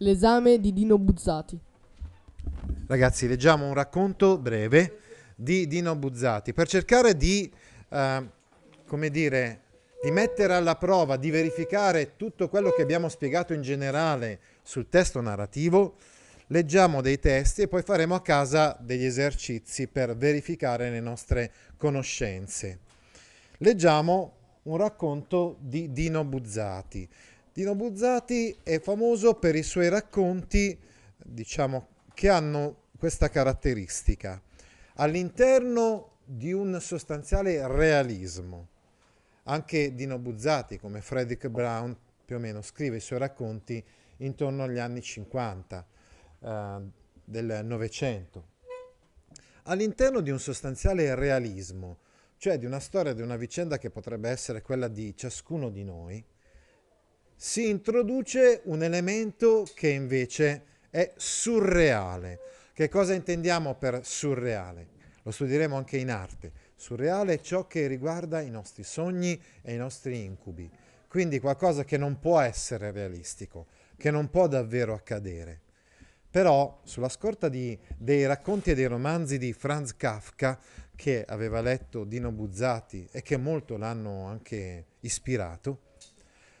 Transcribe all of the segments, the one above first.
L'esame di Dino Buzzati. Ragazzi, leggiamo un racconto breve di Dino Buzzati per cercare di, eh, come dire, di mettere alla prova, di verificare tutto quello che abbiamo spiegato in generale sul testo narrativo leggiamo dei testi e poi faremo a casa degli esercizi per verificare le nostre conoscenze. Leggiamo un racconto di Dino Buzzati. Dino Buzzati è famoso per i suoi racconti, diciamo, che hanno questa caratteristica. All'interno di un sostanziale realismo. Anche Dino Buzzati, come Frederick Brown, più o meno scrive i suoi racconti intorno agli anni 50 eh, del Novecento, all'interno di un sostanziale realismo, cioè di una storia, di una vicenda che potrebbe essere quella di ciascuno di noi, si introduce un elemento che invece è surreale. Che cosa intendiamo per surreale? Lo studieremo anche in arte. Surreale è ciò che riguarda i nostri sogni e i nostri incubi, quindi qualcosa che non può essere realistico, che non può davvero accadere. Però sulla scorta di, dei racconti e dei romanzi di Franz Kafka, che aveva letto Dino Buzzati e che molto l'hanno anche ispirato,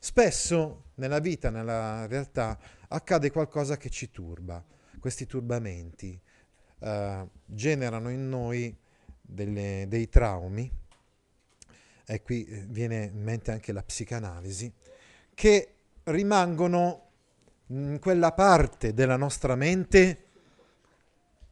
spesso nella vita, nella realtà, accade qualcosa che ci turba. Questi turbamenti uh, generano in noi delle, dei traumi, e qui eh, viene in mente anche la psicanalisi, che rimangono in quella parte della nostra mente,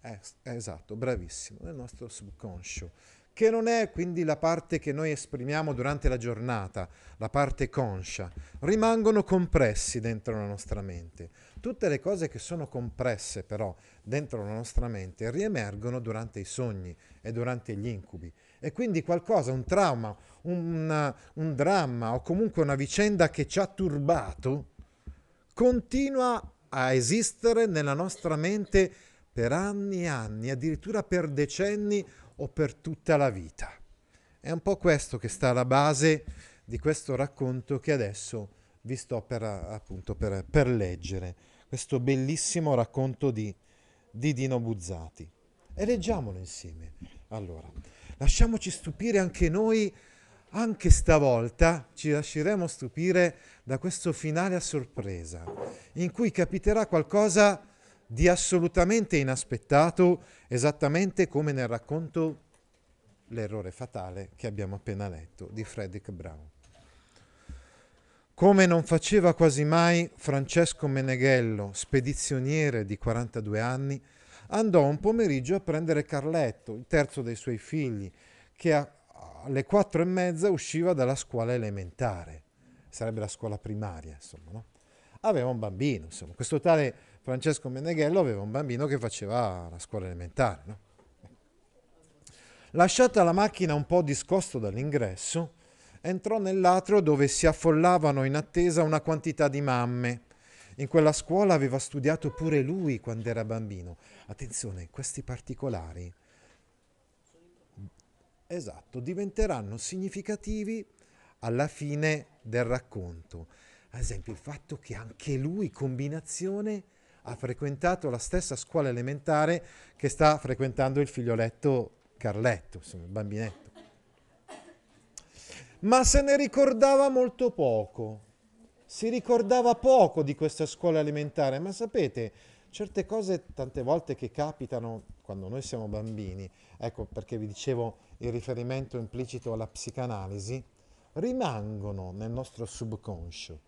eh, esatto, bravissimo, nel nostro subconscio, che non è quindi la parte che noi esprimiamo durante la giornata, la parte conscia, rimangono compressi dentro la nostra mente. Tutte le cose che sono compresse però dentro la nostra mente riemergono durante i sogni e durante gli incubi. E quindi qualcosa, un trauma, un, un dramma o comunque una vicenda che ci ha turbato, continua a esistere nella nostra mente per anni e anni, addirittura per decenni o per tutta la vita. È un po' questo che sta alla base di questo racconto che adesso vi sto per, appunto, per, per leggere, questo bellissimo racconto di, di Dino Buzzati. E leggiamolo insieme. Allora, lasciamoci stupire anche noi anche stavolta ci lasceremo stupire da questo finale a sorpresa, in cui capiterà qualcosa di assolutamente inaspettato, esattamente come nel racconto L'errore fatale che abbiamo appena letto di Frederick Brown. Come non faceva quasi mai, Francesco Meneghello, spedizioniere di 42 anni, andò un pomeriggio a prendere Carletto, il terzo dei suoi figli, che a alle quattro e mezza usciva dalla scuola elementare, sarebbe la scuola primaria, insomma, no? Aveva un bambino, insomma, questo tale Francesco Meneghello aveva un bambino che faceva la scuola elementare, no? Lasciata la macchina un po' discosto dall'ingresso, entrò nell'atrio dove si affollavano in attesa una quantità di mamme. In quella scuola aveva studiato pure lui quando era bambino. Attenzione, questi particolari esatto, diventeranno significativi alla fine del racconto. Ad esempio il fatto che anche lui, combinazione, ha frequentato la stessa scuola elementare che sta frequentando il figlioletto Carletto, insomma, il bambinetto. Ma se ne ricordava molto poco. Si ricordava poco di questa scuola elementare, ma sapete, certe cose tante volte che capitano quando noi siamo bambini, ecco perché vi dicevo il riferimento implicito alla psicanalisi, rimangono nel nostro subconscio.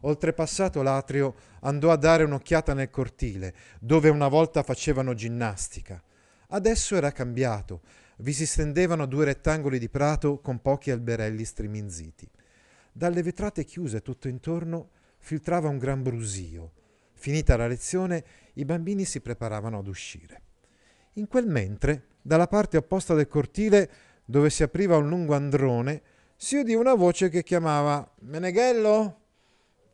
Oltrepassato l'atrio, andò a dare un'occhiata nel cortile, dove una volta facevano ginnastica. Adesso era cambiato, vi si stendevano due rettangoli di prato con pochi alberelli striminziti. Dalle vetrate chiuse tutto intorno filtrava un gran brusio Finita la lezione, i bambini si preparavano ad uscire. In quel mentre, dalla parte opposta del cortile, dove si apriva un lungo androne, si udì una voce che chiamava Meneghello?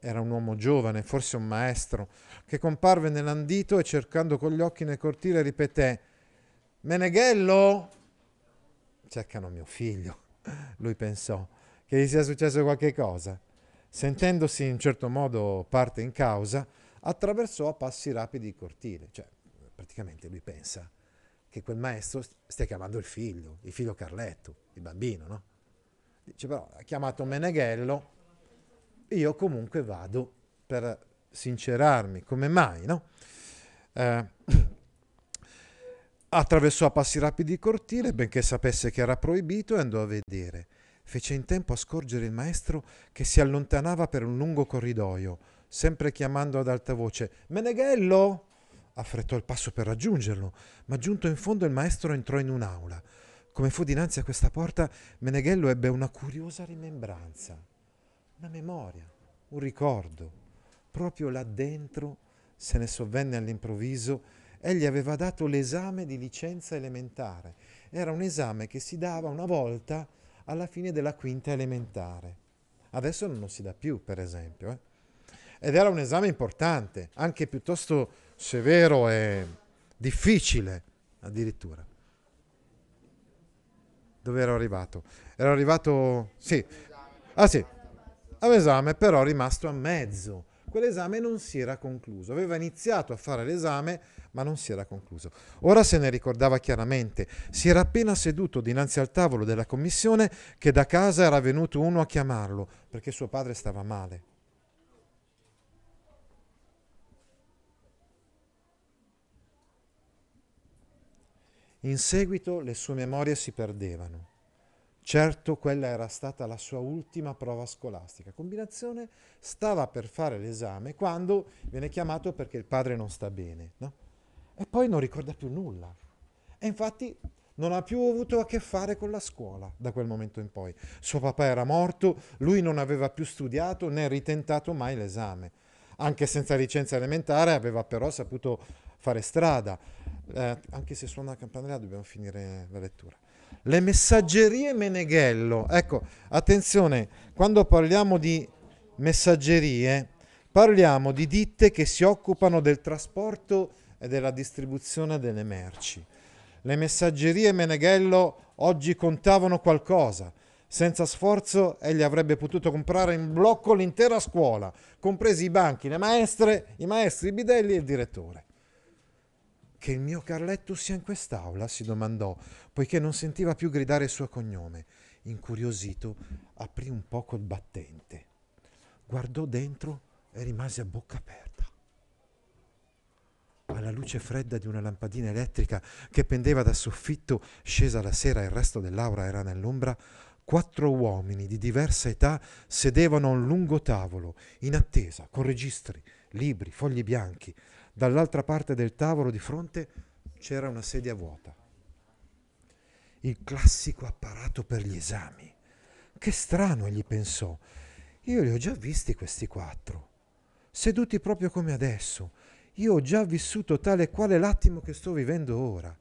Era un uomo giovane, forse un maestro, che comparve nell'andito e cercando con gli occhi nel cortile ripeté Meneghello? Cercano mio figlio, lui pensò, che gli sia successo qualche cosa. Sentendosi in certo modo parte in causa, attraversò a passi rapidi il cortile. Cioè, praticamente lui pensa che quel maestro stia chiamando il figlio, il figlio Carletto, il bambino, no? Dice però, ha chiamato Meneghello, io comunque vado per sincerarmi, come mai, no? Eh, attraversò a passi rapidi il cortile, benché sapesse che era proibito, e andò a vedere. Fece in tempo a scorgere il maestro che si allontanava per un lungo corridoio, sempre chiamando ad alta voce Meneghello! Affrettò il passo per raggiungerlo, ma giunto in fondo il maestro entrò in un'aula. Come fu dinanzi a questa porta, Meneghello ebbe una curiosa rimembranza, una memoria, un ricordo. Proprio là dentro se ne sovvenne all'improvviso, egli aveva dato l'esame di licenza elementare. Era un esame che si dava una volta alla fine della quinta elementare. Adesso non lo si dà più, per esempio. Eh? Ed era un esame importante, anche piuttosto severo e difficile addirittura. Dove ero arrivato? Ero arrivato, sì, ah sì, all'esame però rimasto a mezzo. Quell'esame non si era concluso. Aveva iniziato a fare l'esame, ma non si era concluso. Ora se ne ricordava chiaramente. Si era appena seduto dinanzi al tavolo della commissione che da casa era venuto uno a chiamarlo perché suo padre stava male. In seguito le sue memorie si perdevano. Certo, quella era stata la sua ultima prova scolastica. Combinazione stava per fare l'esame quando viene chiamato perché il padre non sta bene, no? E poi non ricorda più nulla. E infatti non ha più avuto a che fare con la scuola da quel momento in poi. Suo papà era morto, lui non aveva più studiato né ritentato mai l'esame. Anche senza licenza elementare aveva però saputo fare strada eh, anche se suona la campanella dobbiamo finire la lettura. Le messaggerie Meneghello. Ecco, attenzione, quando parliamo di messaggerie, parliamo di ditte che si occupano del trasporto e della distribuzione delle merci. Le messaggerie Meneghello oggi contavano qualcosa. Senza sforzo egli avrebbe potuto comprare in blocco l'intera scuola, compresi i banchi, le maestre, i maestri, i bidelli e il direttore. Che il mio Carletto sia in quest'aula? si domandò, poiché non sentiva più gridare il suo cognome. Incuriosito, aprì un poco il battente. Guardò dentro e rimase a bocca aperta. Alla luce fredda di una lampadina elettrica che pendeva dal soffitto, scesa la sera e il resto dell'aula era nell'ombra, quattro uomini di diversa età sedevano a un lungo tavolo, in attesa, con registri, libri, fogli bianchi, Dall'altra parte del tavolo di fronte c'era una sedia vuota. Il classico apparato per gli esami. Che strano, egli pensò. Io li ho già visti questi quattro, seduti proprio come adesso. Io ho già vissuto tale e quale l'attimo che sto vivendo ora.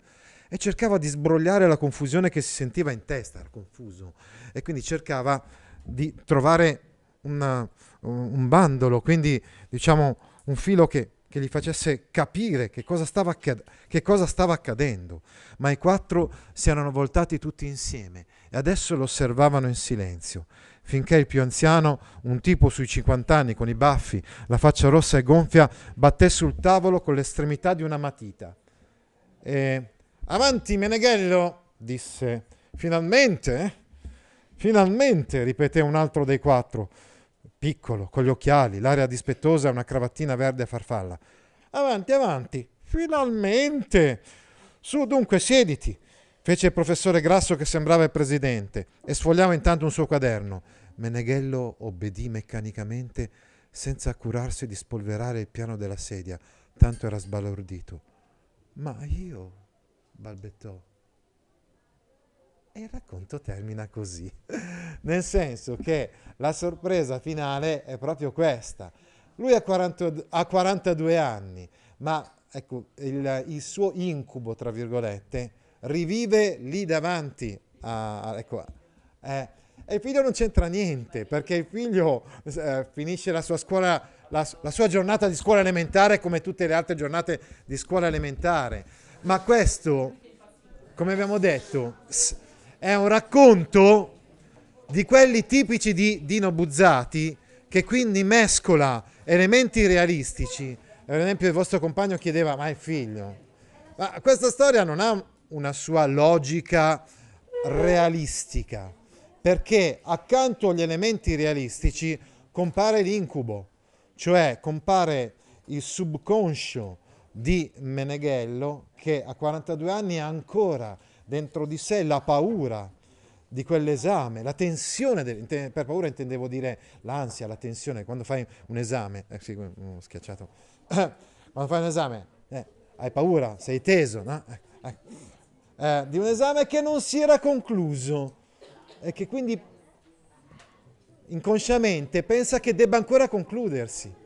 E cercava di sbrogliare la confusione che si sentiva in testa, era confuso. E quindi cercava di trovare una, un bandolo, quindi diciamo un filo che che gli facesse capire che cosa, accad- che cosa, stava accadendo, ma i quattro si erano voltati tutti insieme e adesso lo osservavano in silenzio, finché il più anziano, un tipo sui 50 anni con i baffi, la faccia rossa e gonfia, batté sul tavolo con l'estremità di una matita. E, Avanti, Meneghello, disse. Finalmente, eh? Finalmente, ripeté un altro dei quattro piccolo, con gli occhiali, l'aria dispettosa e una cravattina verde a farfalla. Avanti, avanti, finalmente! Su, dunque, siediti, fece il professore Grasso che sembrava il presidente e sfogliava intanto un suo quaderno. Meneghello obbedì meccanicamente senza curarsi di spolverare il piano della sedia, tanto era sbalordito. Ma io, balbettò. E il racconto termina così, nel senso che la sorpresa finale è proprio questa. Lui ha, 40 ha 42 anni, ma ecco, il, il, suo incubo, tra virgolette, rivive lì davanti. A, ecco, eh, e il figlio non c'entra niente, perché il figlio eh, finisce la sua scuola, la, la sua giornata di scuola elementare come tutte le altre giornate di scuola elementare. Ma questo, come abbiamo detto, è un racconto di quelli tipici di Dino Buzzati, che quindi mescola elementi realistici. Per esempio il vostro compagno chiedeva, ma è figlio? Ma questa storia non ha una sua logica realistica, perché accanto agli elementi realistici compare l'incubo, cioè compare il subconscio di Meneghello che a 42 anni ha ancora dentro di sé la paura di quell'esame, la tensione, del, per paura intendevo dire l'ansia, la tensione, quando fai un esame, eh sì, ho schiacciato, quando fai un esame, eh, hai paura, sei teso, no? eh, eh, di un esame che non si era concluso e che quindi inconsciamente pensa che debba ancora concludersi.